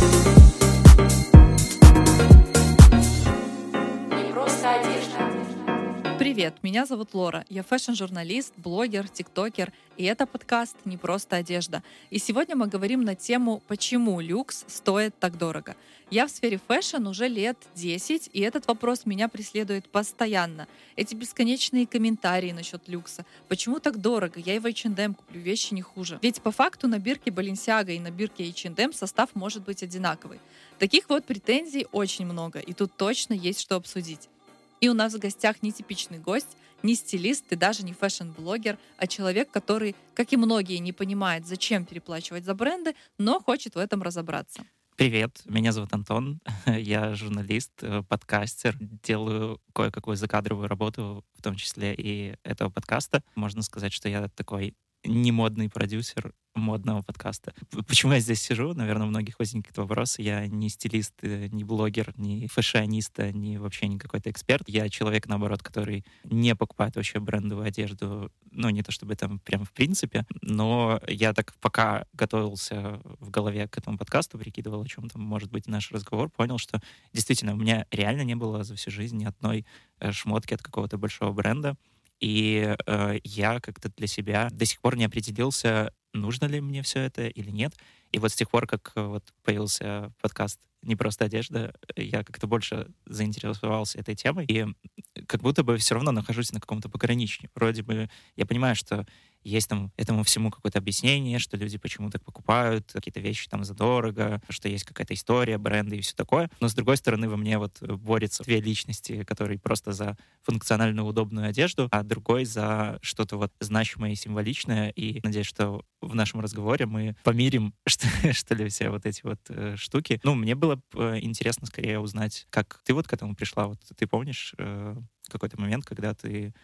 you Привет, меня зовут Лора. Я fashion-журналист, блогер, тиктокер, и это подкаст «Не просто одежда». И сегодня мы говорим на тему «Почему люкс стоит так дорого?». Я в сфере fashion уже лет 10, и этот вопрос меня преследует постоянно. Эти бесконечные комментарии насчет люкса. Почему так дорого? Я и в H&M куплю вещи не хуже. Ведь по факту на бирке Balenciaga и на бирке H&M состав может быть одинаковый. Таких вот претензий очень много, и тут точно есть что обсудить. И у нас в гостях не типичный гость, не стилист и даже не fashion-блогер, а человек, который, как и многие, не понимает, зачем переплачивать за бренды, но хочет в этом разобраться. Привет, меня зовут Антон, я журналист, э, подкастер, делаю кое-какую закадровую работу, в том числе и этого подкаста. Можно сказать, что я такой не модный продюсер модного подкаста. Почему я здесь сижу? Наверное, у многих возникнет вопрос. Я не стилист, э, не блогер, не фэшионист, не вообще не какой-то эксперт. Я человек, наоборот, который не покупает вообще брендовую одежду. Ну, не то чтобы там прям в принципе, но я так пока готовился в голове к этому подкасту, прикидывал, о чем там может быть наш разговор, понял, что действительно у меня реально не было за всю жизнь ни одной э, шмотки от какого-то большого бренда. И э, я как-то для себя до сих пор не определился, нужно ли мне все это или нет. И вот с тех пор, как э, вот появился подкаст «Не просто одежда», я как-то больше заинтересовался этой темой. И как будто бы все равно нахожусь на каком-то пограничье. Вроде бы я понимаю, что есть там этому всему какое-то объяснение, что люди почему так покупают какие-то вещи там задорого, что есть какая-то история бренда и все такое. Но с другой стороны, во мне вот борются две личности, которые просто за функциональную удобную одежду, а другой за что-то вот значимое и символичное. И надеюсь, что в нашем разговоре мы помирим, что, что ли, все вот эти вот э, штуки. Ну, мне было бы э, интересно скорее узнать, как ты вот к этому пришла. Вот ты помнишь э, какой-то момент, когда ты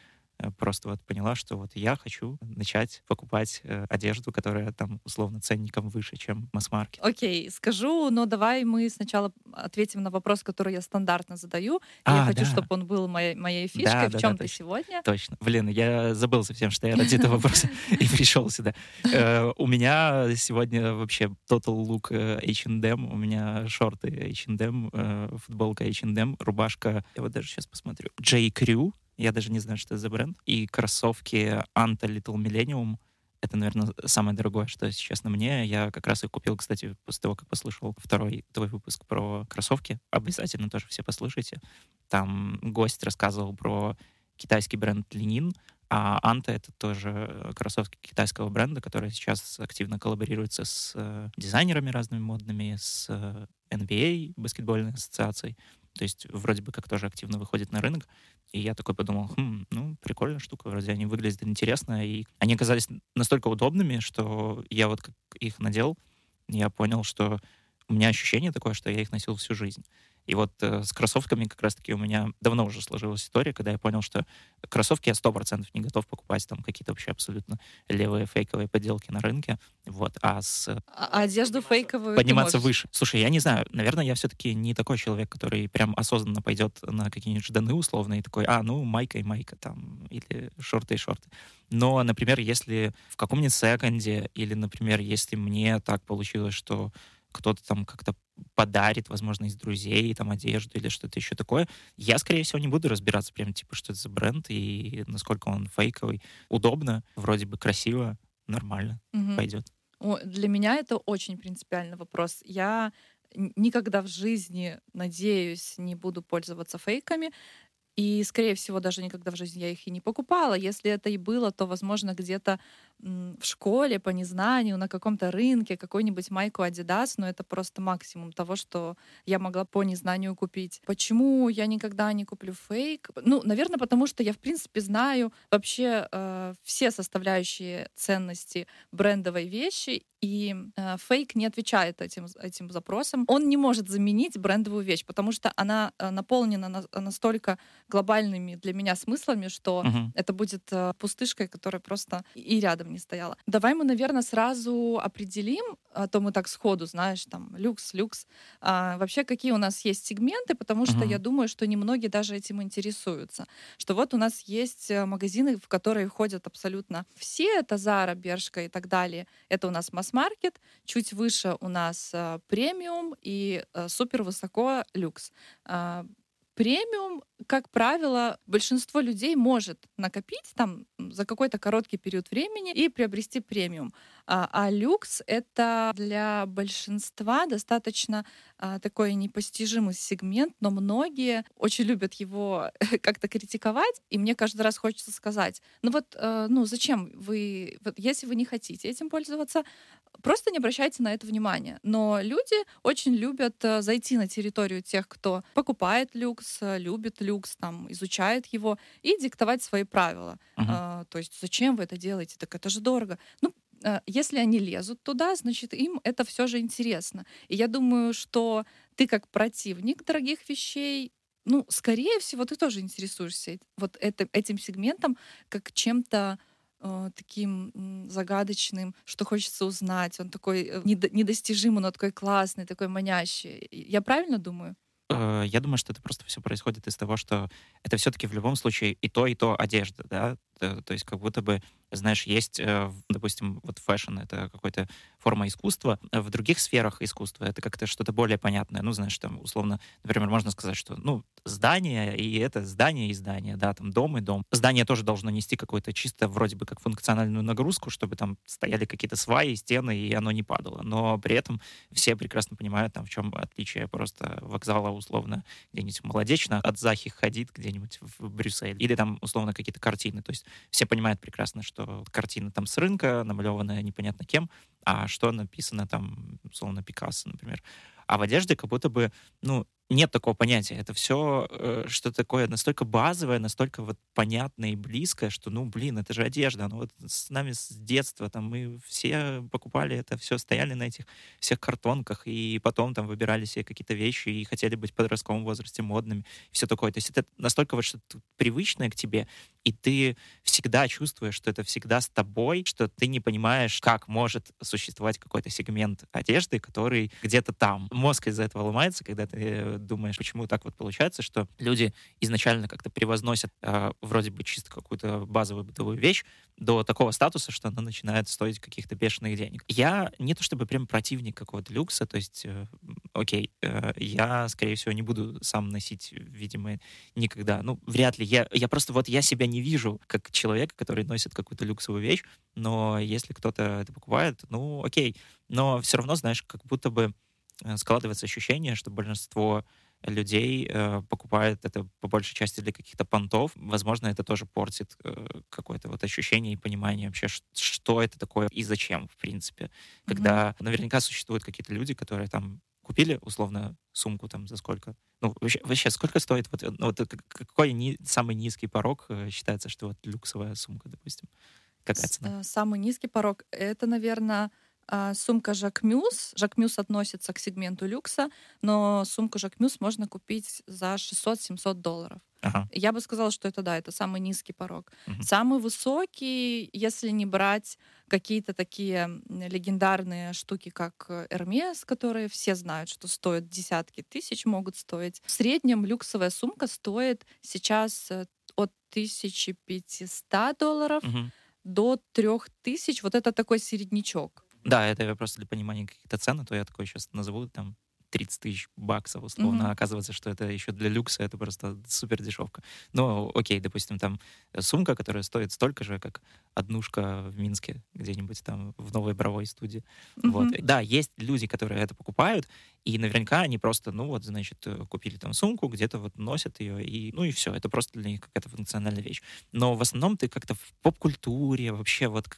просто вот поняла, что вот я хочу начать покупать э, одежду, которая там условно ценником выше, чем масс-маркет. Окей, okay, скажу, но давай мы сначала ответим на вопрос, который я стандартно задаю. А, я хочу, да. чтобы он был моей, моей фишкой. Да, в да, чем да, ты точно. сегодня? Точно. Блин, я забыл совсем, что я ради этого вопроса и пришел сюда. Э, у меня сегодня вообще total look H&M, у меня шорты H&M, футболка H&M, рубашка, я вот даже сейчас посмотрю, J. Crew, я даже не знаю, что это за бренд. И кроссовки Anta Little Millennium. Это, наверное, самое дорогое, что сейчас на мне. Я как раз их купил, кстати, после того, как послушал второй твой выпуск про кроссовки. Обязательно тоже все послушайте. Там гость рассказывал про китайский бренд Ленин, а Анта — это тоже кроссовки китайского бренда, который сейчас активно коллаборируется с э, дизайнерами разными модными, с э, NBA, баскетбольной ассоциацией. То есть вроде бы как тоже активно выходит на рынок. И я такой подумал, хм, ну, прикольная штука, вроде они выглядят интересно. И они оказались настолько удобными, что я вот как их надел, я понял, что у меня ощущение такое, что я их носил всю жизнь. И вот э, с кроссовками как раз-таки у меня давно уже сложилась история, когда я понял, что кроссовки я сто процентов не готов покупать, там какие-то вообще абсолютно левые фейковые подделки на рынке. Вот, а с... А, а одежду фейковую Подниматься выше. Слушай, я не знаю, наверное, я все-таки не такой человек, который прям осознанно пойдет на какие-нибудь жданы условные, и такой, а, ну, майка и майка там, или шорты и шорты. Но, например, если в каком-нибудь секонде, или, например, если мне так получилось, что кто-то там как-то подарит, возможно, из друзей, там, одежду или что-то еще такое, я, скорее всего, не буду разбираться прям, типа, что это за бренд и насколько он фейковый. Удобно, вроде бы красиво, нормально, угу. пойдет. Для меня это очень принципиальный вопрос. Я никогда в жизни, надеюсь, не буду пользоваться фейками. И, скорее всего, даже никогда в жизни я их и не покупала. Если это и было, то, возможно, где-то в школе по незнанию, на каком-то рынке, какой-нибудь майку Adidas, но это просто максимум того, что я могла по незнанию купить. Почему я никогда не куплю фейк? Ну, наверное, потому что я, в принципе, знаю вообще э, все составляющие ценности брендовой вещи, и э, фейк не отвечает этим, этим запросам. Он не может заменить брендовую вещь, потому что она э, наполнена на, настолько глобальными для меня смыслами, что Мгм. это будет э, пустышкой, которая просто и рядом не стояла. Давай мы, наверное, сразу определим, а то мы так сходу, знаешь, там, люкс, люкс. А, вообще, какие у нас есть сегменты, потому что Мгм. я думаю, что немногие даже этим интересуются. Что вот у нас есть э, магазины, в которые входят абсолютно все, это Zara, Бершка и так далее. Это у нас масс-маркет, чуть выше у нас э, премиум и супер высоко люкс. Премиум, как правило, большинство людей может накопить там за какой-то короткий период времени и приобрести премиум. А, а люкс — это для большинства достаточно а, такой непостижимый сегмент, но многие очень любят его как-то критиковать, и мне каждый раз хочется сказать, ну вот, э, ну зачем вы, вот если вы не хотите этим пользоваться, просто не обращайте на это внимания. Но люди очень любят э, зайти на территорию тех, кто покупает люкс, э, любит люкс, там, изучает его и диктовать свои правила. Мгм. А, то есть зачем вы это делаете? Так это же дорого. Ну, э, если они лезут туда, значит, им это все же интересно. И я думаю, что ты как противник дорогих вещей, ну, скорее всего, ты тоже интересуешься вот это, этим сегментом как чем-то э, таким загадочным, что хочется узнать. Он такой э, недо- недостижимый, но такой классный, такой манящий. Я правильно думаю? Э, Я думаю, что это просто все происходит из того, что это все-таки в любом случае и то, и то одежда, да. Т- То есть как будто бы, знаешь, есть, э, допустим, вот fashion — это какая-то форма искусства. а В других сферах искусства это как-то что-то более понятное. Ну, знаешь, там, условно, например, можно сказать, что, ну, здание, и это здание и здание, да, там, дом и дом. Здание тоже должно нести какую-то чисто вроде бы как функциональную нагрузку, чтобы там стояли какие-то сваи, стены, и оно не падало. Но при этом все прекрасно понимают, там, в чем отличие просто вокзала, условно, где-нибудь Молодечно от Захи Хадид где-нибудь в Брюссель. Или там, условно, какие-то картины. То есть все понимают прекрасно, что картина там с рынка, намалеванная непонятно кем, а что написано там, условно, Пикассо, например. А в одежде как будто бы, ну, нет такого понятия. Это все что такое настолько базовое, настолько вот понятное и близкое, что, ну, блин, это же одежда. Ну, вот с нами с детства там мы все покупали это все, стояли на этих всех картонках, и потом там выбирали себе какие-то вещи и хотели быть в подростковом возрасте модными. Все такое. То есть это настолько вот что-то привычное к тебе, и ты всегда чувствуешь, что это всегда с тобой, что ты не понимаешь, как может существовать какой-то сегмент одежды, который где-то там. Мозг из-за этого ломается, когда ты э, думаешь, почему так вот получается, что люди изначально как-то превозносят э, вроде бы чисто какую-то базовую бытовую вещь до такого статуса, что она начинает стоить каких-то бешеных денег. Я не то чтобы прям противник какого-то люкса, то есть, э, окей, э, я, скорее всего, не буду сам носить, видимо, никогда. Ну, вряд ли. Я, я просто вот я себя не вижу как человека, который носит какую-то люксовую вещь, но если кто-то это покупает, ну, окей. Но все равно, знаешь, как будто бы складывается ощущение, что большинство людей э, покупает это по большей части для каких-то понтов. Возможно, это тоже портит э, какое-то вот ощущение и понимание вообще, что это такое и зачем, в принципе. Когда наверняка существуют какие-то люди, которые там купили, условно, сумку там за сколько? Ну, вообще, вообще сколько стоит? Вот, э, ну, вот какой ни- самый низкий порог э, считается, что вот люксовая сумка, допустим? Какая цена? э, Самый низкий порог — это, наверное, сумка Жакмюс. Жакмюс относится к сегменту люкса, но сумку Жакмюс можно купить за 600-700 долларов. Ага. Я бы сказала, что это да, это самый низкий порог. Мгм. Самый высокий, если не брать какие-то такие легендарные штуки, как э, Hermes, которые все знают, что стоят десятки тысяч, могут стоить. В среднем люксовая сумка стоит сейчас э, от 1500 долларов Мгм. до 3000. Вот это такой середнячок. Да, это просто для понимания каких-то цен, а то я такой сейчас назову там 30 тысяч баксов, условно. А оказывается, что это еще для люкса, это просто супер дешевка. Ну, окей, допустим, там э, сумка, которая стоит столько же, как однушка в Минске, где-нибудь там в новой бровой студии. Вот. Мгм. Да, есть люди, которые это покупают, и наверняка они просто, ну вот, значит, э, купили там сумку, где-то вот носят ее, и, ну и все, это просто для них какая-то функциональная вещь. Но в основном ты как-то в поп-культуре вообще вот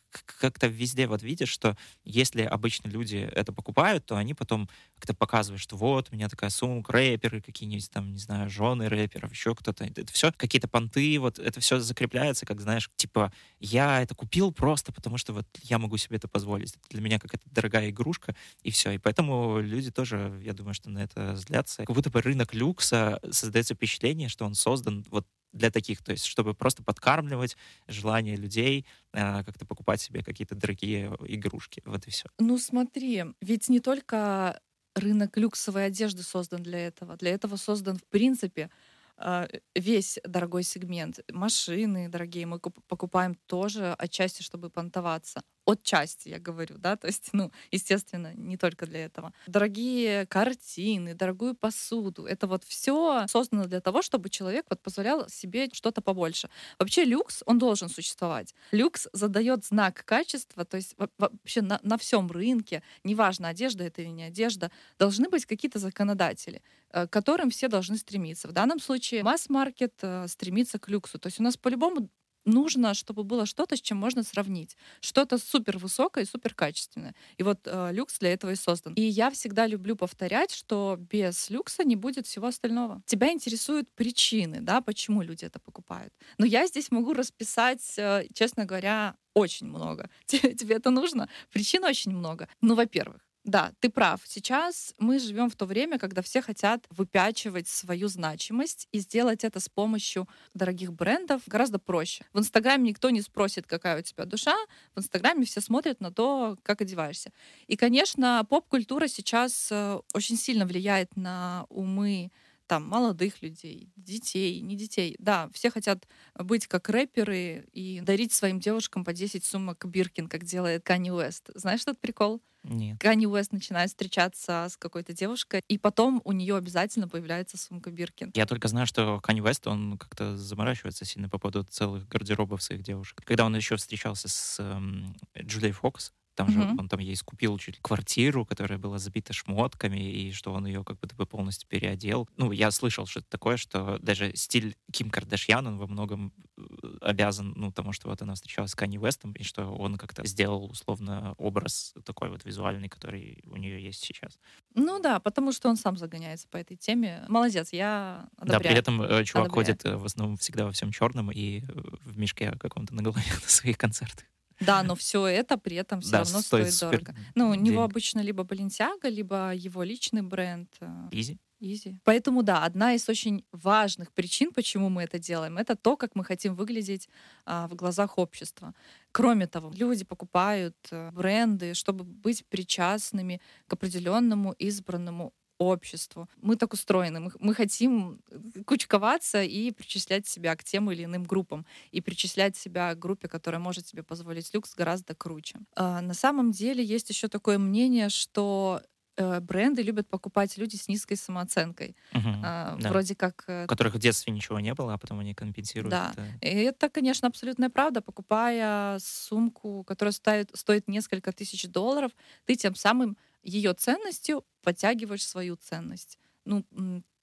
как-то везде вот видишь, что если обычно люди это покупают, то они потом как-то показывают, что вот, у меня такая сумка, рэперы какие-нибудь там, не знаю, жены рэперов, еще кто-то. Это все какие-то понты, вот это все закрепляется, как, знаешь, типа, я это купил просто потому, что вот я могу себе это позволить. Это для меня какая-то дорогая игрушка, и все. И поэтому люди тоже, я думаю, что на это злятся. Как будто бы рынок люкса создается впечатление, что он создан вот для таких, то есть чтобы просто подкармливать желание людей э, как-то покупать себе какие-то дорогие игрушки. Вот и все. Ну смотри, ведь не только рынок люксовой одежды создан для этого. Для этого создан, в принципе, а, весь дорогой сегмент. Машины дорогие мы покупаем тоже отчасти, чтобы понтоваться. От части, я говорю, да, то есть, ну, естественно, не только для этого. Дорогие картины, дорогую посуду, это вот все создано для того, чтобы человек вот позволял себе что-то побольше. Вообще люкс, он должен существовать. Люкс задает знак качества, то есть вообще на, на всем рынке, неважно, одежда это или не одежда, должны быть какие-то законодатели. Э, к которым все должны стремиться. В данном случае масс-маркет э, стремится к люксу. То есть у нас по-любому нужно, чтобы было что-то, с чем можно сравнить. Что-то супер высокое и супер качественное. И вот э, люкс для этого и создан. И я всегда люблю повторять, что без люкса не будет всего остального. Тебя интересуют причины, да, почему люди это покупают. Но я здесь могу расписать, э, честно говоря, очень много. Тебе, тебе это нужно? Причин очень много. Ну, во-первых, да, ты прав. Сейчас мы живем в то время, когда все хотят выпячивать свою значимость и сделать это с помощью дорогих брендов гораздо проще. В Инстаграме никто не спросит, какая у тебя душа. В Инстаграме все смотрят на то, как одеваешься. И, конечно, поп-культура сейчас э, очень сильно влияет на умы там молодых людей, детей, не детей. Да, все хотят быть как рэперы и дарить своим девушкам по 10 сумок Биркин, как делает Канни Уэст. Знаешь этот прикол? Нет. Канни Уэст начинает встречаться с какой-то девушкой, и потом у нее обязательно появляется сумка Биркин. Я только знаю, что Канни Уэст, он как-то заморачивается сильно по поводу целых гардеробов своих девушек. Когда он еще встречался с эм, Джулией Фокс, там же он там ей скупил чуть ли квартиру, которая была забита шмотками, и что он ее как будто бы полностью переодел. Ну, я слышал что-то такое, что даже стиль Ким Кардашьян, он во многом э, обязан, ну, тому, что вот она встречалась с Канни Вестом, и что он как-то сделал, условно, образ такой вот визуальный, который у нее есть сейчас. Ну да, потому что он сам загоняется по этой теме. Молодец, я одобряю. Да, при этом э, чувак одобряю. ходит э, в основном всегда во всем черном и в мешке каком-то на голове на своих концертах. Да, но все это при этом все да, равно стоит, стоит дорого. Ну, у него обычно либо Balenciaga, либо его личный бренд. Изи. Изи. Поэтому да, одна из очень важных причин, почему мы это делаем, это то, как мы хотим выглядеть а, в глазах общества. Кроме того, люди покупают а, бренды, чтобы быть причастными к определенному избранному обществу. Мы так устроены. Мы, мы хотим кучковаться и причислять себя к тем или иным группам. И причислять себя к группе, которая может себе позволить люкс, гораздо круче. А, на самом деле есть еще такое мнение, что э, бренды любят покупать люди с низкой самооценкой. Угу, а, да. Вроде как... Э, У которых в детстве ничего не было, а потом они компенсируют. Да. Это. И это, конечно, абсолютная правда. Покупая сумку, которая стоит, стоит несколько тысяч долларов, ты тем самым ее ценностью подтягиваешь свою ценность. Ну,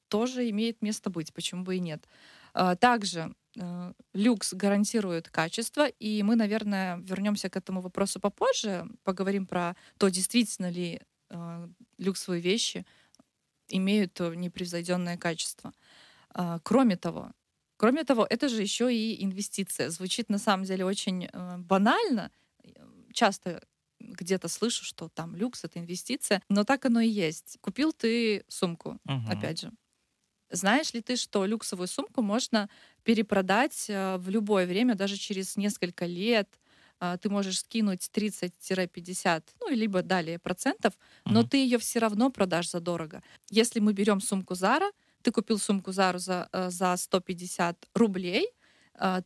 тоже имеет место быть, почему бы и нет. А, также э, люкс гарантирует качество, и мы, наверное, вернемся к этому вопросу попозже, поговорим про то, действительно ли э, люксовые вещи имеют непревзойденное качество. А, кроме того, кроме того, это же еще и инвестиция. Звучит на самом деле очень э, банально. Часто где-то слышу, что там люкс — это инвестиция, но так оно и есть. Купил ты сумку, угу. опять же. Знаешь ли ты, что люксовую сумку можно перепродать э, в любое время, даже через несколько лет? Э, ты можешь скинуть 30-50, ну, либо далее процентов, но ты ее все равно продашь за дорого. Если мы берем сумку Zara, ты купил сумку Zara за, э, за 150 рублей,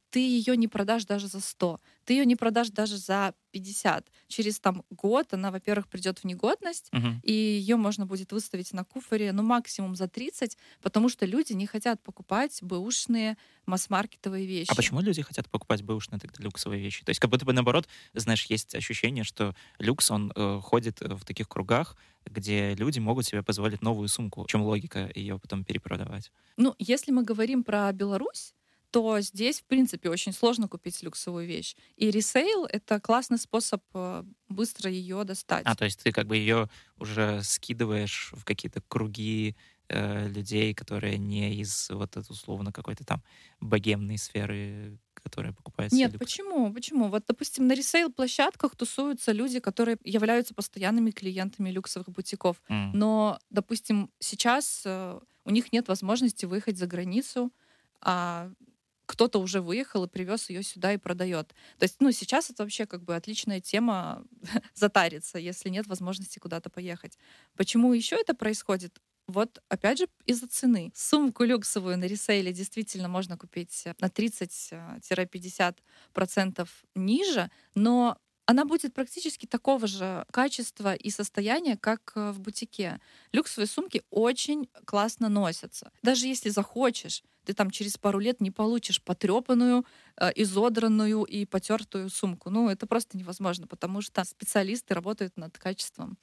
ты ее не продашь даже за 100 ты ее не продашь даже за 50. Через там год она, во-первых, придет в негодность, угу. и ее можно будет выставить на куфоре, ну, максимум за 30, потому что люди не хотят покупать бэушные масс-маркетовые вещи. А почему люди хотят покупать бэушные тогда люксовые вещи? То есть как будто бы наоборот, знаешь, есть ощущение, что люкс, он э, ходит в таких кругах, где люди могут себе позволить новую сумку. В чем логика ее потом перепродавать? Ну, если мы говорим про Беларусь, то здесь, в принципе, очень сложно купить люксовую вещь. И ресейл — это классный способ э, быстро ее достать. А, то есть ты как бы ее уже скидываешь в какие-то круги э, людей, которые не из вот условно какой-то там богемной сферы, которая покупает Нет, люкс. почему? Почему? Вот, допустим, на ресейл-площадках тусуются люди, которые являются постоянными клиентами люксовых бутиков. Mm. Но, допустим, сейчас э, у них нет возможности выехать за границу, а кто-то уже выехал и привез ее сюда и продает. То есть, ну, сейчас это вообще как бы отличная тема затариться, если нет возможности куда-то поехать. Почему еще это происходит? Вот опять же из-за цены. Сумку люксовую на ресейле действительно можно купить на 30-50% ниже, но она будет практически такого же качества и состояния, как э, в бутике. Люксовые сумки очень классно носятся. Даже если захочешь, ты там через пару лет не получишь потрепанную, э, изодранную и потертую сумку. Ну, это просто невозможно, потому что специалисты работают над качеством.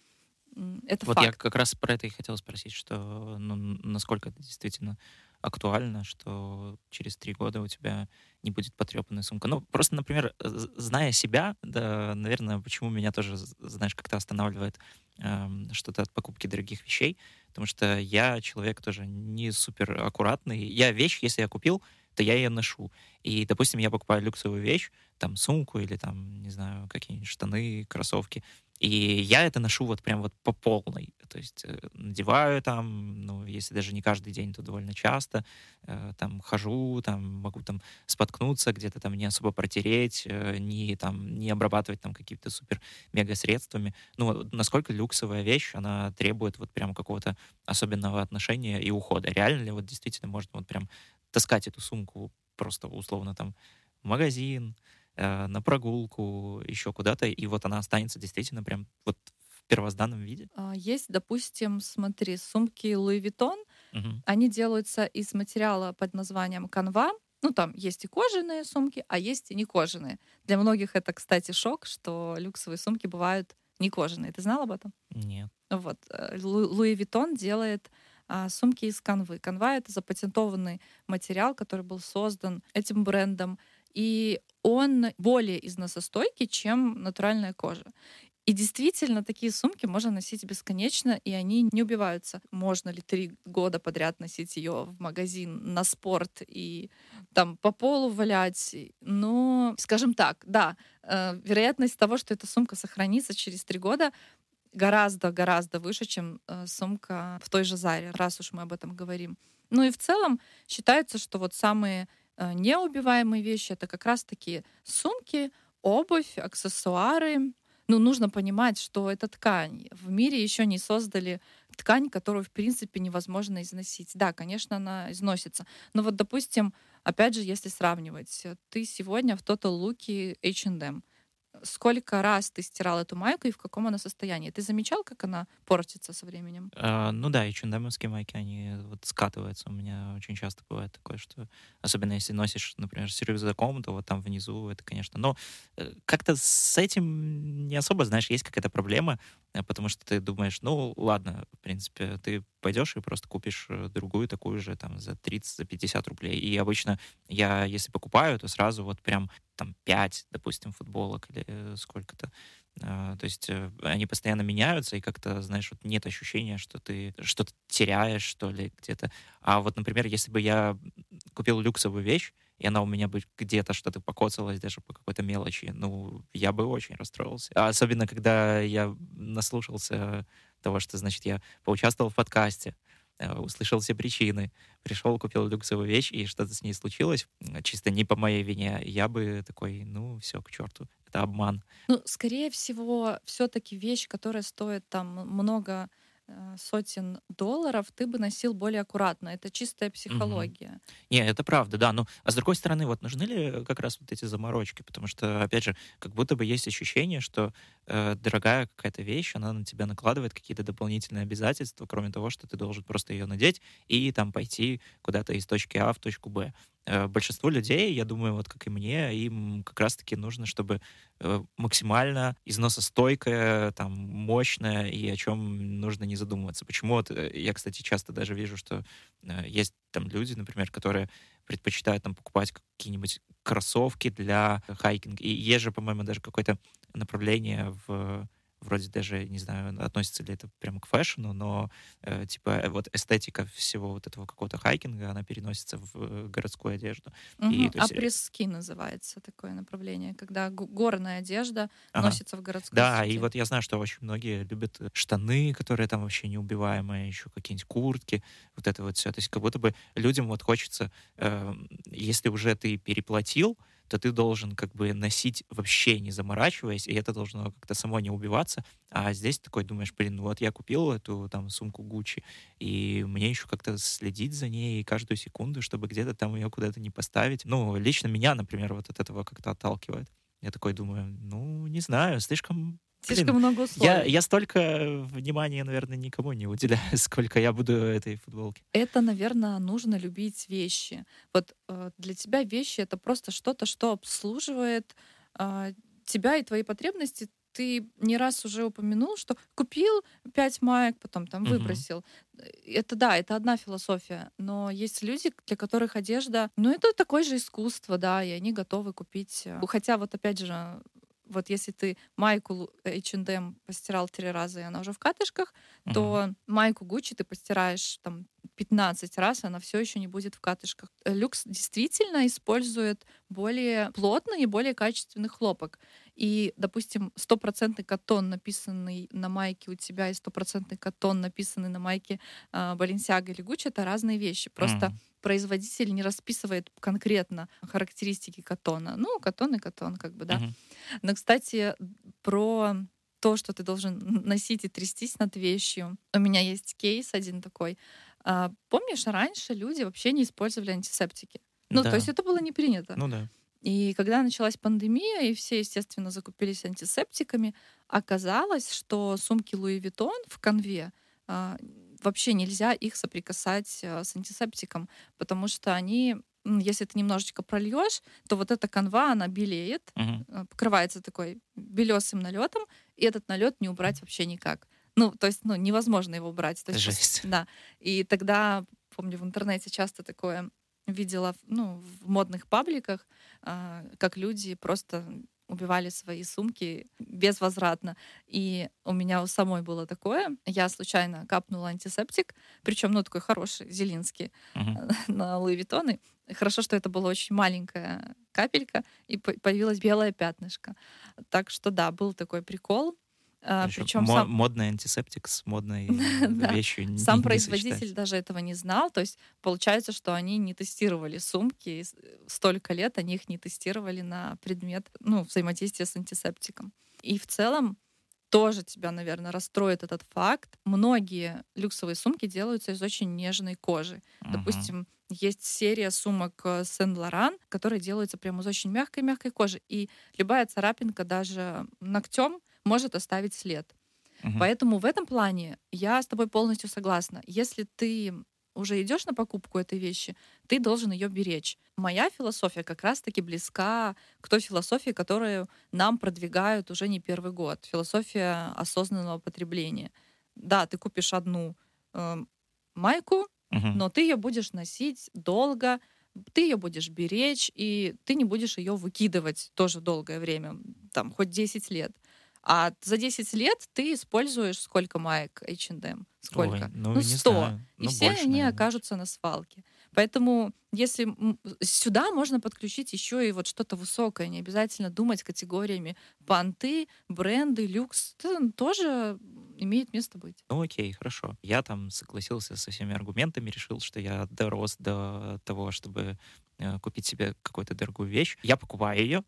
Это вот факт. я как раз про это и хотел спросить, что ну, насколько это действительно актуально, что через три года у тебя не будет потрепанная сумка. Ну, просто, например, зная себя, да, наверное, почему меня тоже, знаешь, как-то останавливает э, что-то от покупки дорогих вещей, потому что я человек тоже не супер аккуратный. Я вещь, если я купил, то я ее ношу. И, допустим, я покупаю люксовую вещь, там, сумку или там, не знаю, какие-нибудь штаны, кроссовки, и я это ношу вот прям вот по полной. То есть э, надеваю там, ну, если даже не каждый день, то довольно часто. Э, там хожу, там могу там споткнуться, где-то там не особо протереть, э, не там не обрабатывать там какими-то супер мега средствами. Ну, насколько люксовая вещь, она требует вот прям какого-то особенного отношения и ухода. Реально ли вот действительно можно вот прям таскать эту сумку просто условно там в магазин, э, на прогулку, еще куда-то, и вот она останется действительно прям вот в первозданном виде? А, есть, допустим, смотри, сумки Louis Vuitton, угу. они делаются из материала под названием канва, ну, там есть и кожаные сумки, а есть и не кожаные. Для многих это, кстати, шок, что люксовые сумки бывают не кожаные. Ты знал об этом? Нет. Вот. Э, Louis Vuitton делает а, сумки из канвы. Канва — это запатентованный материал, который был создан этим брендом и он более износостойкий, чем натуральная кожа. И действительно, такие сумки можно носить бесконечно, и они не убиваются. Можно ли три года подряд носить ее в магазин на спорт и там по полу валять? Но, скажем так, да, э, вероятность того, что эта сумка сохранится через три года, гораздо-гораздо выше, чем э, сумка в той же Заре, раз уж мы об этом говорим. Ну и в целом считается, что вот самые неубиваемые вещи это как раз таки сумки, обувь, аксессуары. Ну, нужно понимать, что это ткань. В мире еще не создали ткань, которую, в принципе, невозможно износить. Да, конечно, она износится. Но вот, допустим, опять же, если сравнивать, ты сегодня в Total Look H&M — сколько раз ты стирал эту майку и в каком она состоянии? Ты замечал, как она портится со временем? А, ну да, и чундамовские майки, они вот скатываются. У меня очень часто бывает такое, что особенно если носишь, например, с рюкзаком, то вот там внизу это, конечно. Но э, как-то с этим не особо, знаешь, есть какая-то проблема, э, потому что ты думаешь, ну ладно, в принципе, ты пойдешь и просто купишь э, другую такую же там за 30, за 50 рублей. И обычно я, если покупаю, то сразу вот прям там 5, допустим, футболок или э, сколько-то. А, то есть э, они постоянно меняются, и как-то, знаешь, вот нет ощущения, что ты что-то теряешь, что ли, где-то. А вот, например, если бы я купил люксовую вещь, и она у меня бы где-то что-то покоцалась даже по какой-то мелочи, ну, я бы очень расстроился. А особенно, когда я наслушался того, что, значит, я поучаствовал в подкасте, услышал все причины, пришел, купил люксовую вещь, и что-то с ней случилось, чисто не по моей вине, я бы такой, ну, все, к черту, это обман. Ну, скорее всего, все-таки вещь, которая стоит там много Э, сотен долларов, ты бы носил более аккуратно. Это чистая психология. Угу. Не, это правда, да. Ну, а с другой стороны, вот нужны ли как раз вот эти заморочки? Потому что, опять же, как будто бы есть ощущение, что э, дорогая какая-то вещь, она на тебя накладывает какие-то дополнительные обязательства, кроме того, что ты должен просто ее надеть и там пойти куда-то из точки А в точку Б. Э, большинство людей, я думаю, вот как и мне, им как раз-таки нужно, чтобы э, максимально износостойкое, там, мощное, и о чем нужно не задумываться. Почему вот, э, я, кстати, часто даже вижу, что есть там люди, например, которые предпочитают там покупать какие-нибудь кроссовки для хайкинга. И есть же, по-моему, даже какое-то направление в вроде даже, не знаю, относится ли это прямо к фэшну, но э, типа э, вот эстетика всего вот этого какого-то хайкинга, она переносится в э, городскую одежду. Угу. И, есть... Апресски называется такое направление, когда горная одежда ага. носится в городской Да, сети. и вот я знаю, что очень многие любят штаны, которые там вообще неубиваемые, еще какие-нибудь куртки, вот это вот все. То есть как будто бы людям вот хочется, э, если уже ты переплатил, то ты должен как бы носить вообще не заморачиваясь, и это должно как-то само не убиваться. А здесь такой думаешь, блин, ну вот я купил эту там сумку Гуччи, и мне еще как-то следить за ней каждую секунду, чтобы где-то там ее куда-то не поставить. Ну, лично меня, например, вот от этого как-то отталкивает. Я такой думаю, ну, не знаю, слишком Слишком много условий. Я, я столько внимания, наверное, никому не уделяю, сколько я буду этой футболке. Это, наверное, нужно любить вещи. Вот э, для тебя вещи — это просто что-то, что обслуживает э, тебя и твои потребности. Ты не раз уже упомянул, что купил пять маек, потом там выбросил. Угу. Это да, это одна философия. Но есть люди, для которых одежда, ну, это такое же искусство, да, и они готовы купить. Э, хотя вот опять же, вот если ты майку H&M постирал три раза, и она уже в катышках, uh-huh. то майку Gucci ты постираешь там 15 раз, она все еще не будет в катышках. Люкс действительно использует более плотный и более качественный хлопок. И, допустим, стопроцентный катон, написанный на майке у тебя, и стопроцентный катон, написанный на майке э, Balenciaga или Gucci, это разные вещи. Просто mm производитель не расписывает конкретно характеристики катона. Ну, катон и катон, как бы, да. Mm-hmm. Но, кстати, про то, что ты должен носить и трястись над вещью. У меня есть кейс один такой. А, помнишь, раньше люди вообще не использовали антисептики? Ну, да. то есть это было не принято. Ну да. И когда началась пандемия, и все, естественно, закупились антисептиками, оказалось, что сумки Louis Vuitton в канве а, вообще нельзя их соприкасать э, с антисептиком, потому что они если ты немножечко прольешь, то вот эта канва, она белеет, uh покрывается такой белесым налетом, и этот налет не убрать вообще никак. Ну, то есть, ну, невозможно его убрать. То есть, Жесть. Да. И тогда, помню, в интернете часто такое видела, ну, в модных пабликах, а, как люди просто убивали свои сумки безвозвратно. И у меня у самой было такое. Я случайно капнула антисептик, причем, ну, такой хороший, зелинский, uh-huh. на Луи Виттоны. Хорошо, что это была очень маленькая капелька, и появилось белое пятнышко. Так что да, был такой прикол. А, Причем мо- сам... модный антисептик с модной вещью. Сам производитель даже этого не знал. То есть получается, что они не тестировали сумки. Столько лет они их не тестировали на предмет ну, взаимодействия с антисептиком. И в целом тоже тебя, наверное, расстроит этот факт. Многие люксовые сумки делаются из очень нежной кожи. Uh-huh. Допустим, есть серия сумок Сен-Лоран, э, которые делаются прямо из очень мягкой-мягкой кожи. И любая царапинка даже ногтем может оставить след. Угу. Поэтому в этом плане я с тобой полностью согласна. Если ты уже идешь на покупку этой вещи, ты должен ее беречь. Моя философия как раз-таки близка к той философии, которую нам продвигают уже не первый год. Философия осознанного потребления. Да, ты купишь одну э, майку, угу. но ты ее будешь носить долго, ты ее будешь беречь, и ты не будешь ее выкидывать тоже долгое время, там, хоть 10 лет. А за 10 лет ты используешь сколько маек H&M? Сколько? Ой, ну, ну 100. Знаю. И ну, все больше, они наверное. окажутся на свалке. Поэтому если сюда можно подключить еще и вот что-то высокое, не обязательно думать категориями понты, бренды, люкс, это тоже имеет место быть. Ну окей, хорошо. Я там согласился со всеми аргументами, решил, что я дорос до того, чтобы э, купить себе какую-то дорогую вещь. Я покупаю ее,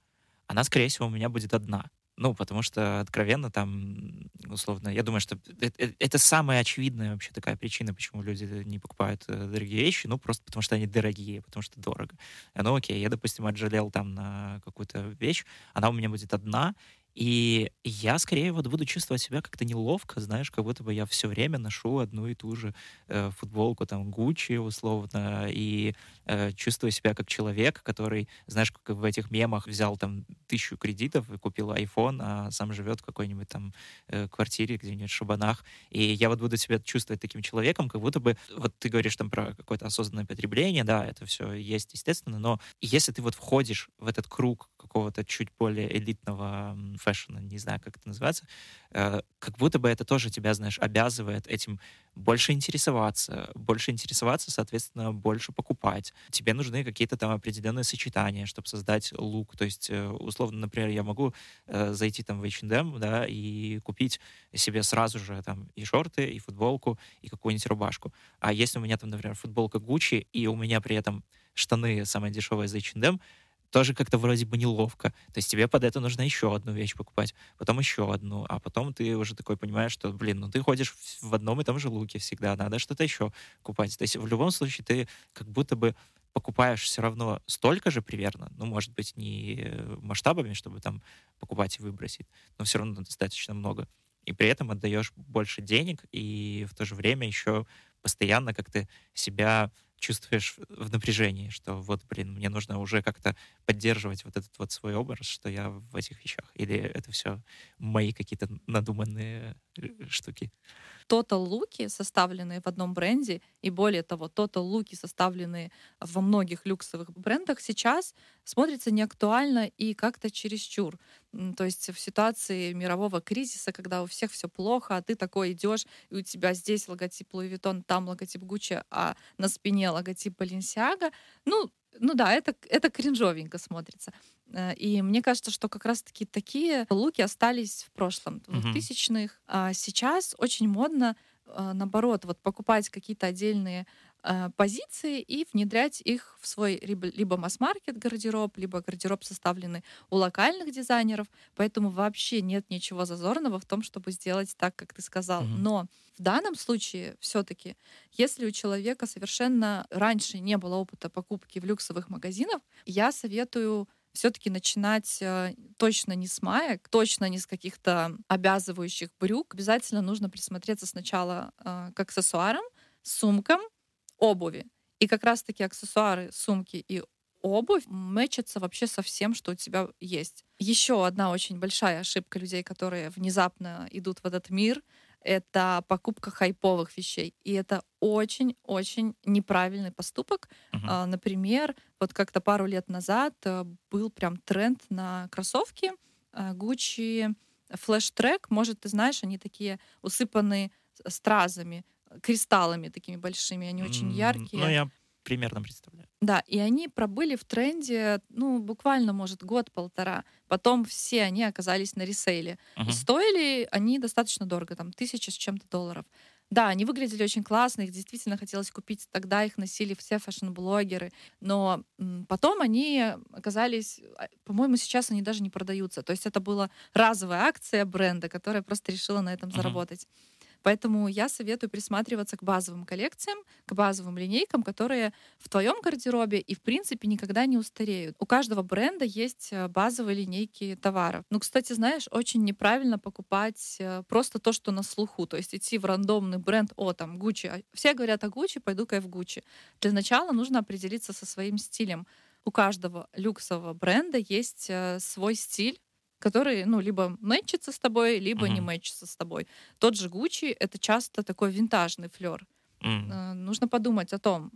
она, скорее всего, у меня будет одна. Ну, потому что, откровенно, там, условно, я думаю, что это, это самая очевидная вообще такая причина, почему люди не покупают э, дорогие вещи, ну, просто потому что они дорогие, потому что дорого. Ну, окей, я, допустим, отжалел там на какую-то вещь, она у меня будет одна, и я скорее вот буду чувствовать себя как-то неловко, знаешь, как будто бы я все время ношу одну и ту же э, футболку, там, Гуччи, условно, и э, чувствую себя как человек, который, знаешь, как в этих мемах взял там тысячу кредитов и купил iPhone, а сам живет в какой-нибудь там э, квартире где-нибудь в Шабанах. И я вот буду себя чувствовать таким человеком, как будто бы, вот ты говоришь там про какое-то осознанное потребление, да, это все есть, естественно, но если ты вот входишь в этот круг какого-то чуть более элитного фэшна, не знаю, как это называется, э, как будто бы это тоже тебя, знаешь, обязывает этим больше интересоваться, больше интересоваться, соответственно, больше покупать. Тебе нужны какие-то там определенные сочетания, чтобы создать лук. То есть, э, условно, например, я могу э, зайти там в H&M, да, и купить себе сразу же там и шорты, и футболку, и какую-нибудь рубашку. А если у меня там, например, футболка Gucci, и у меня при этом штаны самые дешевые из H&M, тоже как-то вроде бы неловко. То есть тебе под это нужно еще одну вещь покупать, потом еще одну, а потом ты уже такой понимаешь, что, блин, ну ты ходишь в одном и том же луке всегда, надо что-то еще купать. То есть в любом случае ты как будто бы покупаешь все равно столько же примерно, ну, может быть, не масштабами, чтобы там покупать и выбросить, но все равно достаточно много. И при этом отдаешь больше денег, и в то же время еще постоянно как-то себя чувствуешь в напряжении, что вот, блин, мне нужно уже как-то поддерживать вот этот вот свой образ, что я в этих вещах. Или это все мои какие-то надуманные э, штуки. Total луки, составленные в одном бренде, и более того, Total луки, составленные во многих люксовых брендах, сейчас смотрятся неактуально и как-то чересчур. То есть в ситуации мирового кризиса, когда у всех все плохо, а ты такой идешь, и у тебя здесь логотип Louis Vuitton, там логотип Gucci, а на спине логотип Balenciaga, ну, ну да, это, это кринжовенько смотрится. Э, и мне кажется, что как раз-таки такие луки остались в прошлом, в 2000-х. А сейчас очень модно, э, наоборот, вот покупать какие-то отдельные позиции и внедрять их в свой либо, масс-маркет гардероб, либо гардероб составленный у локальных дизайнеров. Поэтому вообще нет ничего зазорного в том, чтобы сделать так, как ты сказал. Mm-hmm. Но в данном случае все-таки, если у человека совершенно раньше не было опыта покупки в люксовых магазинах, я советую все-таки начинать э, точно не с маек, точно не с каких-то обязывающих брюк. Обязательно нужно присмотреться сначала э, к аксессуарам, сумкам, обуви. И как раз-таки аксессуары, сумки и обувь мэчатся вообще со всем, что у тебя есть. Еще одна очень большая ошибка людей, которые внезапно идут в этот мир, это покупка хайповых вещей. И это очень-очень неправильный поступок. Uh-huh. Например, вот как-то пару лет назад э, был прям тренд на кроссовки Gucci Flash Track. Может, ты знаешь, они такие усыпанные стразами, кристаллами такими большими, они очень яркие. Ну, я примерно представляю. Да, и они пробыли в тренде, ну, буквально, может, год-полтора. Потом все они оказались на ресейле. Uh-huh. И стоили они достаточно дорого, там, тысяча с чем-то долларов. Да, они выглядели очень классно, их действительно хотелось купить. Тогда их носили все фэшн-блогеры. Но потом они оказались... А, по-моему, сейчас они даже не продаются. То есть это была разовая акция бренда, которая просто решила на этом uh-huh. Поэтому я советую присматриваться к базовым коллекциям, к базовым линейкам, которые в твоем гардеробе и, в принципе, никогда не устареют. У каждого бренда есть э, базовые линейки товаров. Ну, кстати, знаешь, очень неправильно покупать э, просто то, что на слуху. То есть идти в рандомный бренд, о, там, Gucci. А все говорят о Gucci, пойду-ка я в Gucci. Для начала нужно определиться со своим стилем. У каждого люксового бренда есть э, свой стиль, который, ну, либо мэтчится с тобой, либо mm-hmm. не мэтчится с тобой. Тот же Гуччи — это часто такой винтажный флер. Mm-hmm. Э, нужно подумать о том,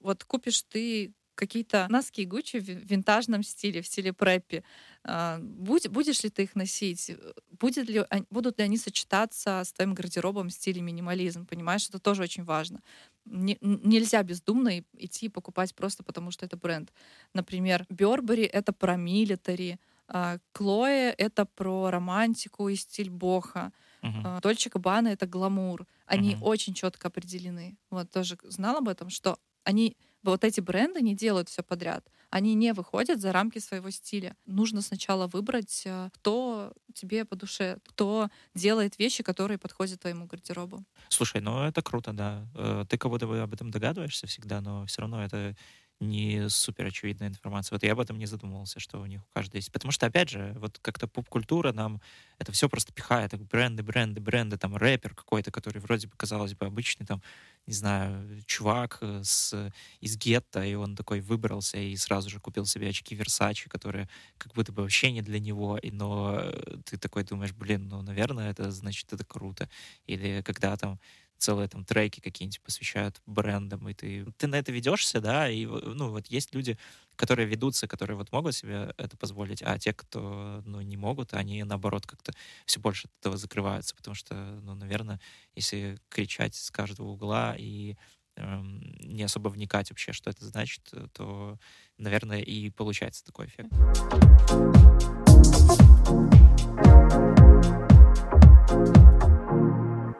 вот купишь ты какие-то носки Гуччи в винтажном стиле, в стиле преппи. Э, будь, будешь ли ты их носить? Будет ли, будут ли они сочетаться с твоим гардеробом в стиле минимализм? Понимаешь, это тоже очень важно. Не, нельзя бездумно идти и покупать просто потому, что это бренд. Например, Бербери — это про милитари, а, Клоэ — это про романтику и стиль боха. Uh-huh. Дольче Габбана — это гламур. Они uh-huh. очень четко определены. Вот тоже знал об этом, что они вот эти бренды не делают все подряд. Они не выходят за рамки своего стиля. Нужно сначала выбрать, э, кто тебе по душе, кто делает вещи, которые подходят твоему гардеробу. Слушай, ну это круто, да. Э, ты как будто бы об этом догадываешься всегда, но все равно это не супер очевидная информация. Вот я об этом не задумывался, что у них у каждого есть. Потому что, опять же, вот как-то поп-культура нам это все просто пихает. Бренды, бренды, бренды, там рэпер какой-то, который вроде бы, казалось бы, обычный там, не знаю, чувак э, с, из гетто, и он такой выбрался и сразу же купил себе очки Versace, которые как будто бы вообще не для него, и, но э, ты такой думаешь, блин, ну, наверное, это значит, это круто. Или когда там целые там треки какие-нибудь посвящают брендам, и ты, ты на это ведешься, да, и ну вот есть люди, которые ведутся, которые вот могут себе это позволить, а те, кто ну, не могут, они наоборот как-то все больше от этого закрываются, потому что, ну, наверное, если кричать с каждого угла и эм, не особо вникать вообще, что это значит, то, наверное, и получается такой эффект.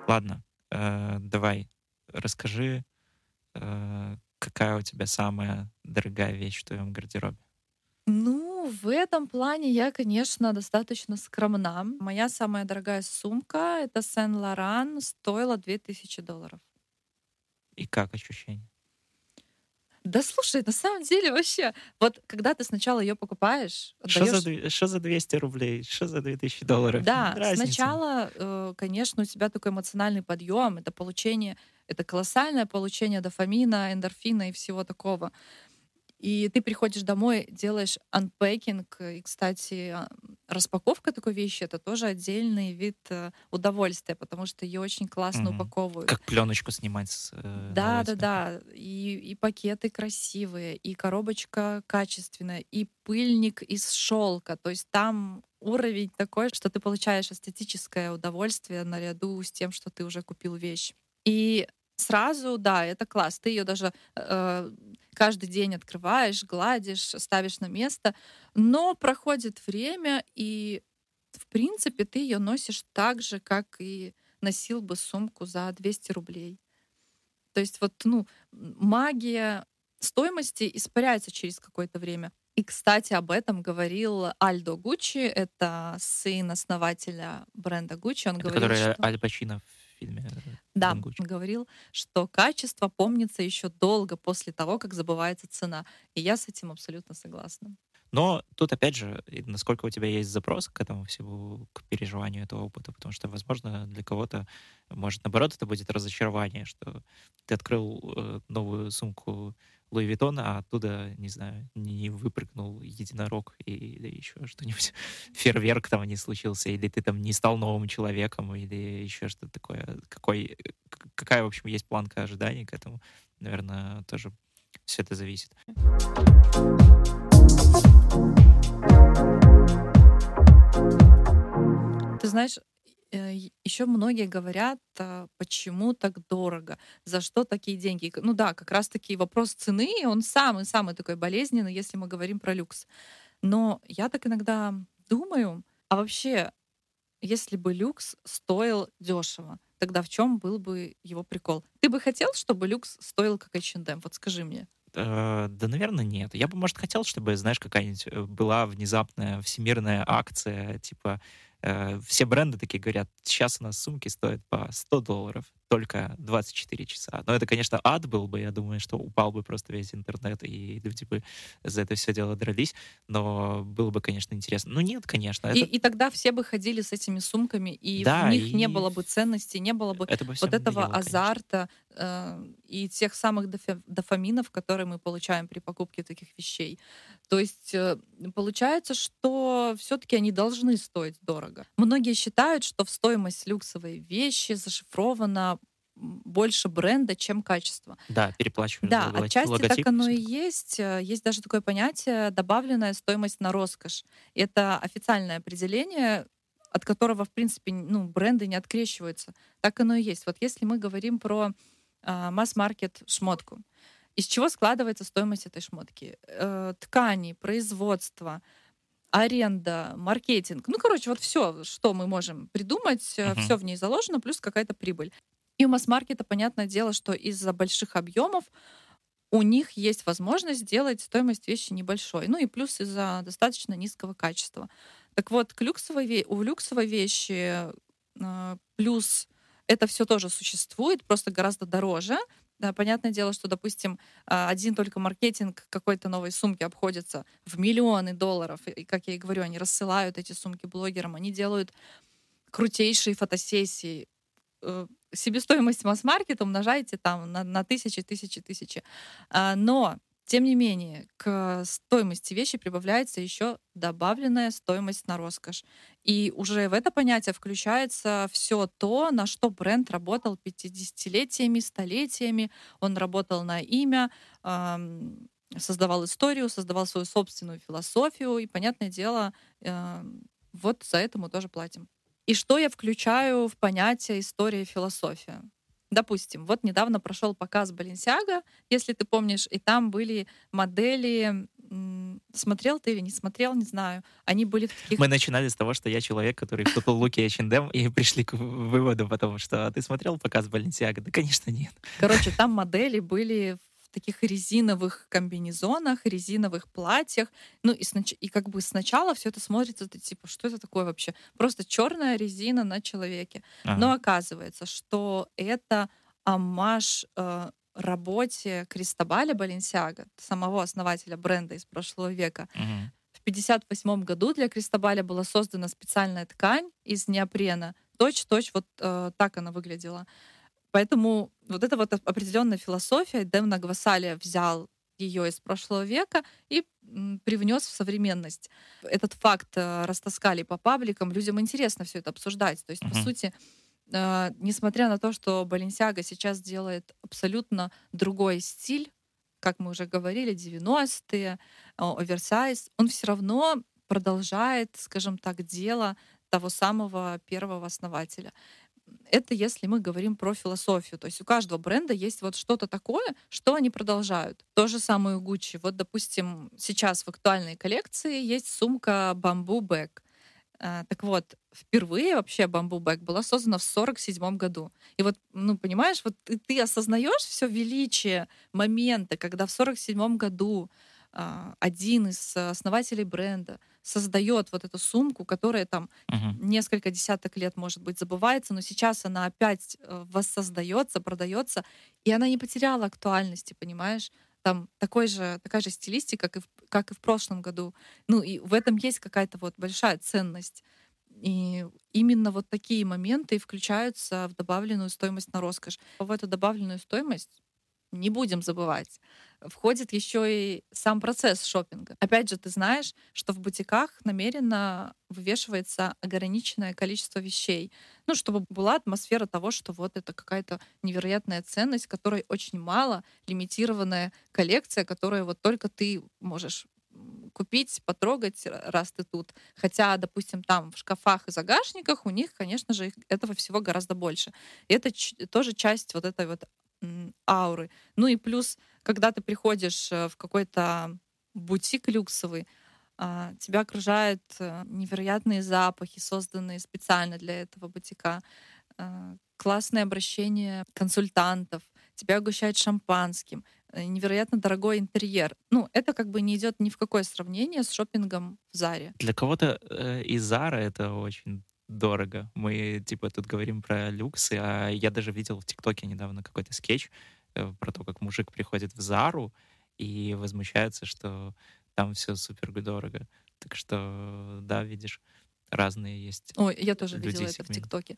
Ладно, э, давай, расскажи, э, какая у тебя самая дорогая вещь в твоем гардеробе? Ну, в этом плане я, конечно, достаточно скромна. Моя самая дорогая сумка — это Сен-Лоран, стоила 2000 долларов. И как ощущение? Да слушай, на самом деле вообще, вот когда ты сначала ее покупаешь, Что за, отдаешь... что за 200 рублей? Что за 2000 долларов? Да, Разница. сначала, э, конечно, у тебя такой эмоциональный подъем, это получение, это колоссальное получение дофамина, эндорфина и всего такого. И ты приходишь домой, делаешь анпекинг. И, кстати, а, распаковка такой вещи — это тоже отдельный вид э, удовольствия, потому что ее очень классно Мгм. упаковывают. Как пленочку снимать с э, Да, да, да. И, и пакеты красивые, и коробочка качественная, и пыльник из шелка. То есть там уровень такой, что ты получаешь эстетическое удовольствие наряду с тем, что ты уже купил вещь. И сразу, да, это класс. Ты ее даже э, каждый день открываешь, гладишь, ставишь на место. Но проходит время, и в принципе ты ее носишь так же, как и носил бы сумку за 200 рублей. То есть вот, ну, магия стоимости испаряется через какое-то время. И, кстати, об этом говорил Альдо Гуччи, это сын основателя бренда Гуччи. Он Это говорил, который что... Аль Пачино в фильме э, Да, он говорил, что качество помнится еще долго после того, как забывается цена. И я с этим абсолютно согласна. Но тут, опять же, насколько у тебя есть запрос к этому всему, к переживанию этого опыта, потому что, возможно, для кого-то, может, наоборот, это будет разочарование, что ты открыл э, новую сумку Луи Виттона, а оттуда, не знаю, не выпрыгнул единорог и- или еще что-нибудь, фейерверк там не случился, или ты там не стал новым человеком, или еще что-то такое. Какой, какая, в общем, есть планка ожиданий к этому, наверное, тоже все это зависит. Ты знаешь, еще многие говорят, а, почему так дорого, за что такие деньги. Ну да, как раз-таки вопрос цены, он самый-самый такой болезненный, если мы говорим про люкс. Но я так иногда думаю, а вообще, если бы люкс стоил дешево, тогда в чем был бы его прикол? Ты бы хотел, чтобы люкс стоил как H&M? Вот скажи мне. Э, Да, наверное, нет. Я бы, может, хотел, чтобы, знаешь, какая-нибудь э, была внезапная всемирная акция, типа э, все бренды такие говорят, сейчас у нас сумки стоят по 100 долларов, только 24 часа. Но это, конечно, ад был бы, я думаю, что упал бы просто весь интернет, и люди бы за это все дело дрались, но было бы, конечно, интересно. Ну нет, конечно, И, это, и тогда все бы ходили с этими сумками, и Да, в них не и было бы ценности, не было бы это бы вот этого конечно. азарта э, и тех самых дофи- дофаминов, которые мы получаем при покупке таких вещей. То есть э, получается, что все-таки они должны стоить дорого. Многие считают, что в стоимость люксовой вещи зашифровано м, больше бренда, чем качество. Да, переплачивают Да, за отчасти логотип, так оно и есть. Э, Есть даже такое понятие добавленная стоимость на роскошь. Это официальное определение, от которого, в принципе, ну, бренды не открещиваются. Так оно и есть. Вот если мы говорим про а, масс-маркет шмотку, из чего складывается стоимость этой шмотки? Э, ткани, производство, аренда, маркетинг. Ну, короче, вот все, что мы можем придумать, Мгм. все в ней заложено, плюс какая-то прибыль. И у масс-маркета, понятное дело, что из-за больших объемов у них есть возможность сделать стоимость вещи небольшой. Ну и плюс из-за достаточно низкого качества. Так вот, к люксовой, у люксовой вещи э, плюс это все тоже существует, просто гораздо дороже. Да, понятное дело, что, допустим, а, один только маркетинг какой-то новой сумки обходится в миллионы долларов. И, как я и говорю, они рассылают эти сумки блогерам, они делают крутейшие фотосессии. Э, Себестоимость масс-маркета умножаете там на, на тысячи, тысячи, тысячи. А, Но, тем не менее, к стоимости вещи прибавляется еще добавленная стоимость на роскошь. И уже в это понятие включается все то, на что бренд работал 50-летиями, столетиями. Он работал на имя. создавал историю, создавал свою собственную философию, и, понятное дело, э, вот за это мы тоже платим. И что я включаю в понятие история и философия? Допустим, вот недавно прошел показ Баленсиага, если ты помнишь, и там были модели смотрел ты или не смотрел, не знаю. Они были в таких... Мы начинали с того, что я человек, который купил луки H&M, и пришли к выводу, потому что «А ты смотрел показ Баленсиага? Да, конечно, нет. Короче, там модели были таких резиновых комбинезонах, резиновых платьях. Ну и, снач... и как бы сначала все это смотрится, ты типа, что это такое вообще? Просто черная резина на человеке. Ага. Но оказывается, что это амаш э, работе Кристобаля Баленсиага, самого основателя бренда из прошлого века. Uh-huh. В 1958 году для Кристобаля была создана специальная ткань из неопрена. Точь-точь вот э, так она выглядела. Поэтому вот эта вот определенная философия, Демна Гвасалия взял ее из прошлого века и привнес в современность. Этот факт э, растаскали по пабликам, людям интересно все это обсуждать. То есть, uh-huh. по сути, э, несмотря на то, что Баленсиага сейчас делает абсолютно другой стиль, как мы уже говорили, 90-е, оверсайз, он все равно продолжает, скажем так, дело того самого первого основателя. Это если мы говорим про философию. То есть у каждого бренда есть вот что-то такое, что они продолжают. То же самое у Gucci. Вот, допустим, сейчас в актуальной коллекции есть сумка Bamboo Bag. А, так вот, впервые вообще Bamboo Bag была создана в 47 году. И вот, ну, понимаешь, вот ты, ты осознаешь все величие момента, когда в 47 году один из основателей бренда создает вот эту сумку, которая там uh-huh. несколько десяток лет, может быть, забывается, но сейчас она опять э, воссоздается, продается, и она не потеряла актуальности, понимаешь? там такой же, такая же стилистика, как и, в, как и в прошлом году. Ну и в этом есть какая-то вот большая ценность. И именно вот такие моменты включаются в добавленную стоимость на роскошь. В эту добавленную стоимость не будем забывать входит еще и сам процесс шопинга. Опять же, ты знаешь, что в бутиках намеренно вывешивается ограниченное количество вещей, ну, чтобы была атмосфера того, что вот это какая-то невероятная ценность, которой очень мало, лимитированная коллекция, которую вот только ты можешь купить, потрогать, раз ты тут. Хотя, допустим, там в шкафах и загашниках у них, конечно же, этого всего гораздо больше. И это тоже часть вот этой вот ауры. Ну и плюс, когда ты приходишь э, в какой-то бутик люксовый, а, тебя окружают э, невероятные запахи, созданные специально для этого бутика, а, классное обращение консультантов, тебя угощают шампанским, э, невероятно дорогой интерьер. Ну, это как бы не идет ни в какое сравнение с шопингом в Заре. Для кого-то э, из Зара это очень дорого. Мы, типа, тут говорим про люксы, а я даже видел в ТикТоке недавно какой-то скетч э, про то, как мужик приходит в Зару и возмущается, что там все супер дорого. Так что, да, видишь, разные есть. Ой, я тоже видела это в ТикТоке.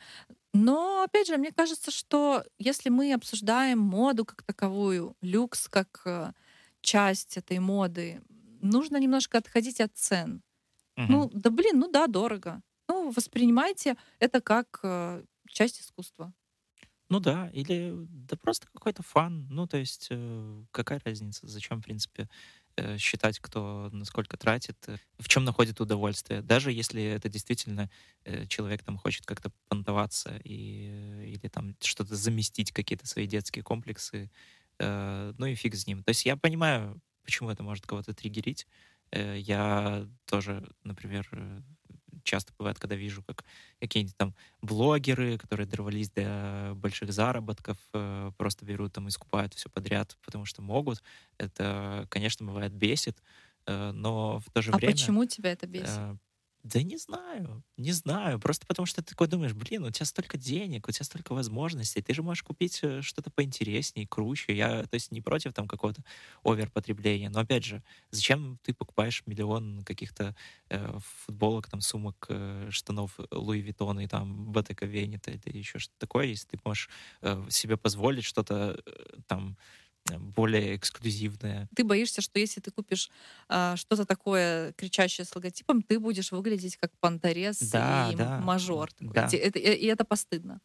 Но, опять же, мне кажется, что если мы обсуждаем моду как таковую, люкс как э, часть этой моды, нужно немножко отходить от цен. Угу. Ну, да блин, ну да, дорого. Ну, воспринимайте это как э, часть искусства. Ну да, или да просто какой-то фан. Ну, то есть, э, какая разница? Зачем, в принципе, э, считать, кто насколько тратит, э, в чем находит удовольствие. Даже если это действительно э, человек там хочет как-то понтоваться и, э, или там что-то заместить, какие-то свои детские комплексы, э, ну и фиг с ним. То есть я понимаю, почему это может кого-то триггерить. Э, я тоже, например, часто бывает, когда вижу, как какие-нибудь там блогеры, которые дорвались до больших заработков, э, просто берут там и скупают все подряд, потому что могут. Это, конечно, бывает бесит, но в то же а время... А почему тебя это бесит? Да не знаю, не знаю. Просто потому что ты такой думаешь, блин, у тебя столько денег, у тебя столько возможностей, ты же можешь купить э, что-то поинтереснее, круче. Я, то есть, не против там какого-то оверпотребления. Но опять же, зачем ты покупаешь миллион каких-то э, футболок, там, сумок, э, штанов Луи Виттона и там Ботека Венета или еще что-то такое, если ты можешь э, себе позволить что-то э, там более эксклюзивное. Ты боишься, что если ты купишь а, что-то такое кричащее с логотипом, ты будешь выглядеть как понторез да, и да, мажор. Да. И, это, и это постыдно.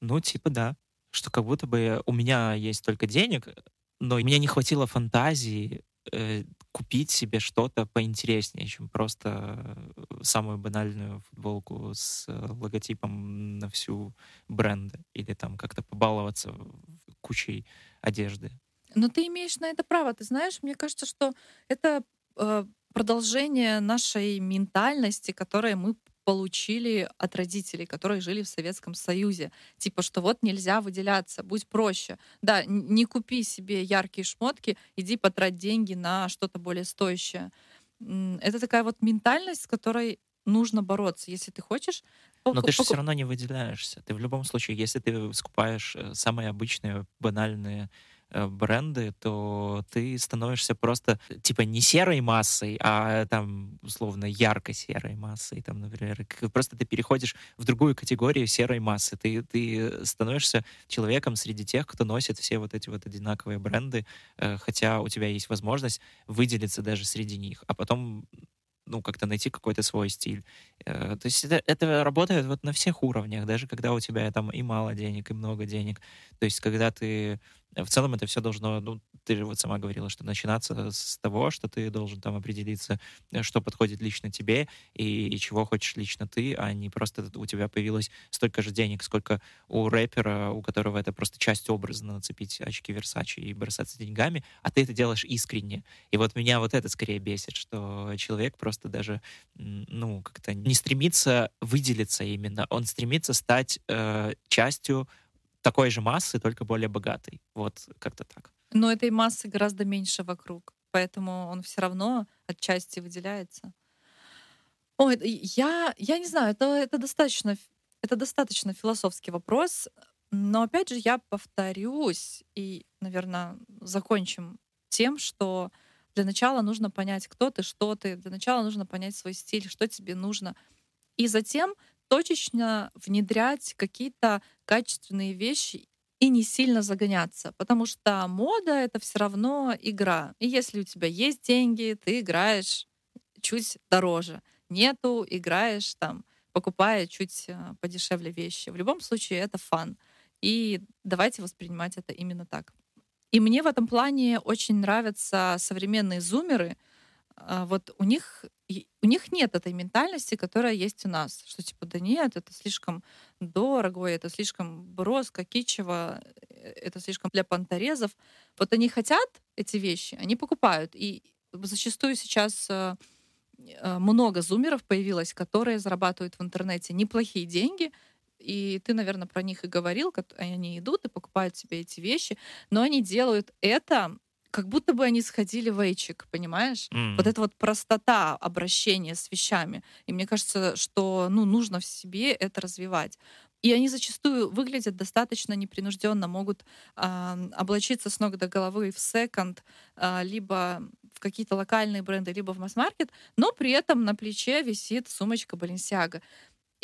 Ну, типа да. Что как будто бы у меня есть только денег, но мне не хватило фантазии э, купить себе что-то поинтереснее, чем просто самую банальную футболку с логотипом на всю бренда или там как-то побаловаться кучей одежды. Но ты имеешь на это право. Ты знаешь, мне кажется, что это э, продолжение нашей ментальности, которую мы получили от родителей, которые жили в Советском Союзе. Типа, что вот нельзя выделяться, будь проще. Да, не купи себе яркие шмотки, иди потрать деньги на что-то более стоящее. Это такая вот ментальность, с которой нужно бороться, если ты хочешь. Но ты же все равно не выделяешься. Ты в любом случае, если ты скупаешь э, самые обычные, банальные Э, бренды, то ты становишься просто типа не серой массой, а там условно ярко-серой массой, там, например, просто ты переходишь в другую категорию серой массы. Ты, ты становишься человеком среди тех, кто носит все вот эти вот одинаковые бренды, э, хотя у тебя есть возможность выделиться даже среди них, а потом ну, как-то найти какой-то свой стиль. Э, то есть это, это работает вот на всех уровнях, даже когда у тебя там и мало денег, и много денег. То есть когда ты в целом это все должно, ну, ты же вот сама говорила, что начинаться с того, что ты должен там определиться, э, что подходит лично тебе и, и чего хочешь лично ты, а не просто у тебя появилось столько же денег, сколько у рэпера, у которого это просто часть образа нацепить очки Версачи и бросаться деньгами, а ты это делаешь искренне. И вот меня вот это скорее бесит, что человек просто даже, ну, как-то не стремится выделиться именно, он стремится стать э, частью такой же массы, только более богатой. Вот как-то так. Но этой массы гораздо меньше вокруг, поэтому он все равно отчасти выделяется. Ой, я, я не знаю, это, это достаточно это достаточно философский вопрос, но опять же я повторюсь и, наверное, закончим тем, что для начала нужно понять, кто ты, что ты. Для начала нужно понять свой стиль, что тебе нужно. И затем точечно внедрять какие-то качественные вещи и не сильно загоняться, потому что мода — это все равно игра. И если у тебя есть деньги, ты играешь чуть дороже. Нету, играешь там, покупая чуть э, подешевле вещи. В любом случае это фан. И давайте воспринимать это именно так. И мне в этом плане очень нравятся современные зумеры — вот у них у них нет этой ментальности, которая есть у нас, что типа да нет, это слишком дорого, это слишком броско, кичево, э, это слишком для понторезов. Вот они хотят эти вещи, они покупают. И зачастую сейчас э, э, много зумеров появилось, которые зарабатывают в интернете неплохие деньги, и ты, наверное, про них и говорил, они идут и покупают себе эти вещи, но они делают это как будто бы они сходили в эйчик, понимаешь? Mm. Вот эта вот простота обращения с вещами. И мне кажется, что ну, нужно в себе это развивать. И они зачастую выглядят достаточно непринужденно, могут э, облачиться с ног до головы в секонд, э, либо в какие-то локальные бренды, либо в масс-маркет, но при этом на плече висит сумочка Balenciaga.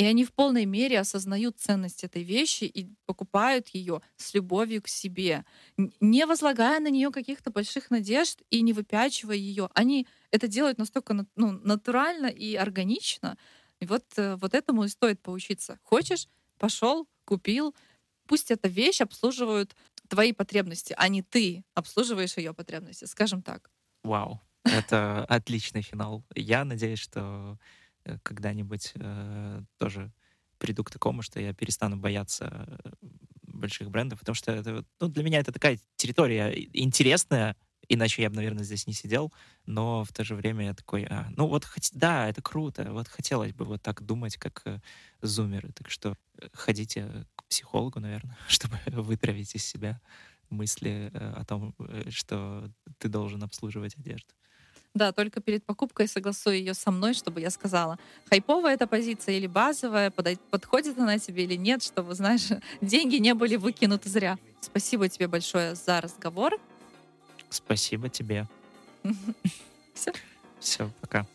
И они в полной мере осознают ценность этой вещи и покупают ее с любовью к себе, не возлагая на нее каких-то больших надежд и не выпячивая ее. Они это делают настолько ну, натурально и органично. И вот, э, вот этому и стоит поучиться. Хочешь, пошел, купил. Пусть эта вещь обслуживают твои потребности, а не ты обслуживаешь ее потребности, скажем так. Вау, это отличный финал. Я надеюсь, что когда-нибудь э, тоже приду к такому, что я перестану бояться э, больших брендов, потому что это, ну, для меня это такая территория интересная, иначе я бы, наверное, здесь не сидел, но в то же время я такой, а, ну вот, да, это круто, вот хотелось бы вот так думать, как э, зумеры, так что э, ходите к психологу, наверное, чтобы вытравить из себя мысли э, о том, что ты должен обслуживать одежду. Да, только перед покупкой согласуй ее со мной, чтобы я сказала, хайповая эта позиция или базовая, подходит она тебе или нет, чтобы, знаешь, деньги не были выкинуты зря. Спасибо тебе большое за разговор. Спасибо тебе. Все. Все, пока.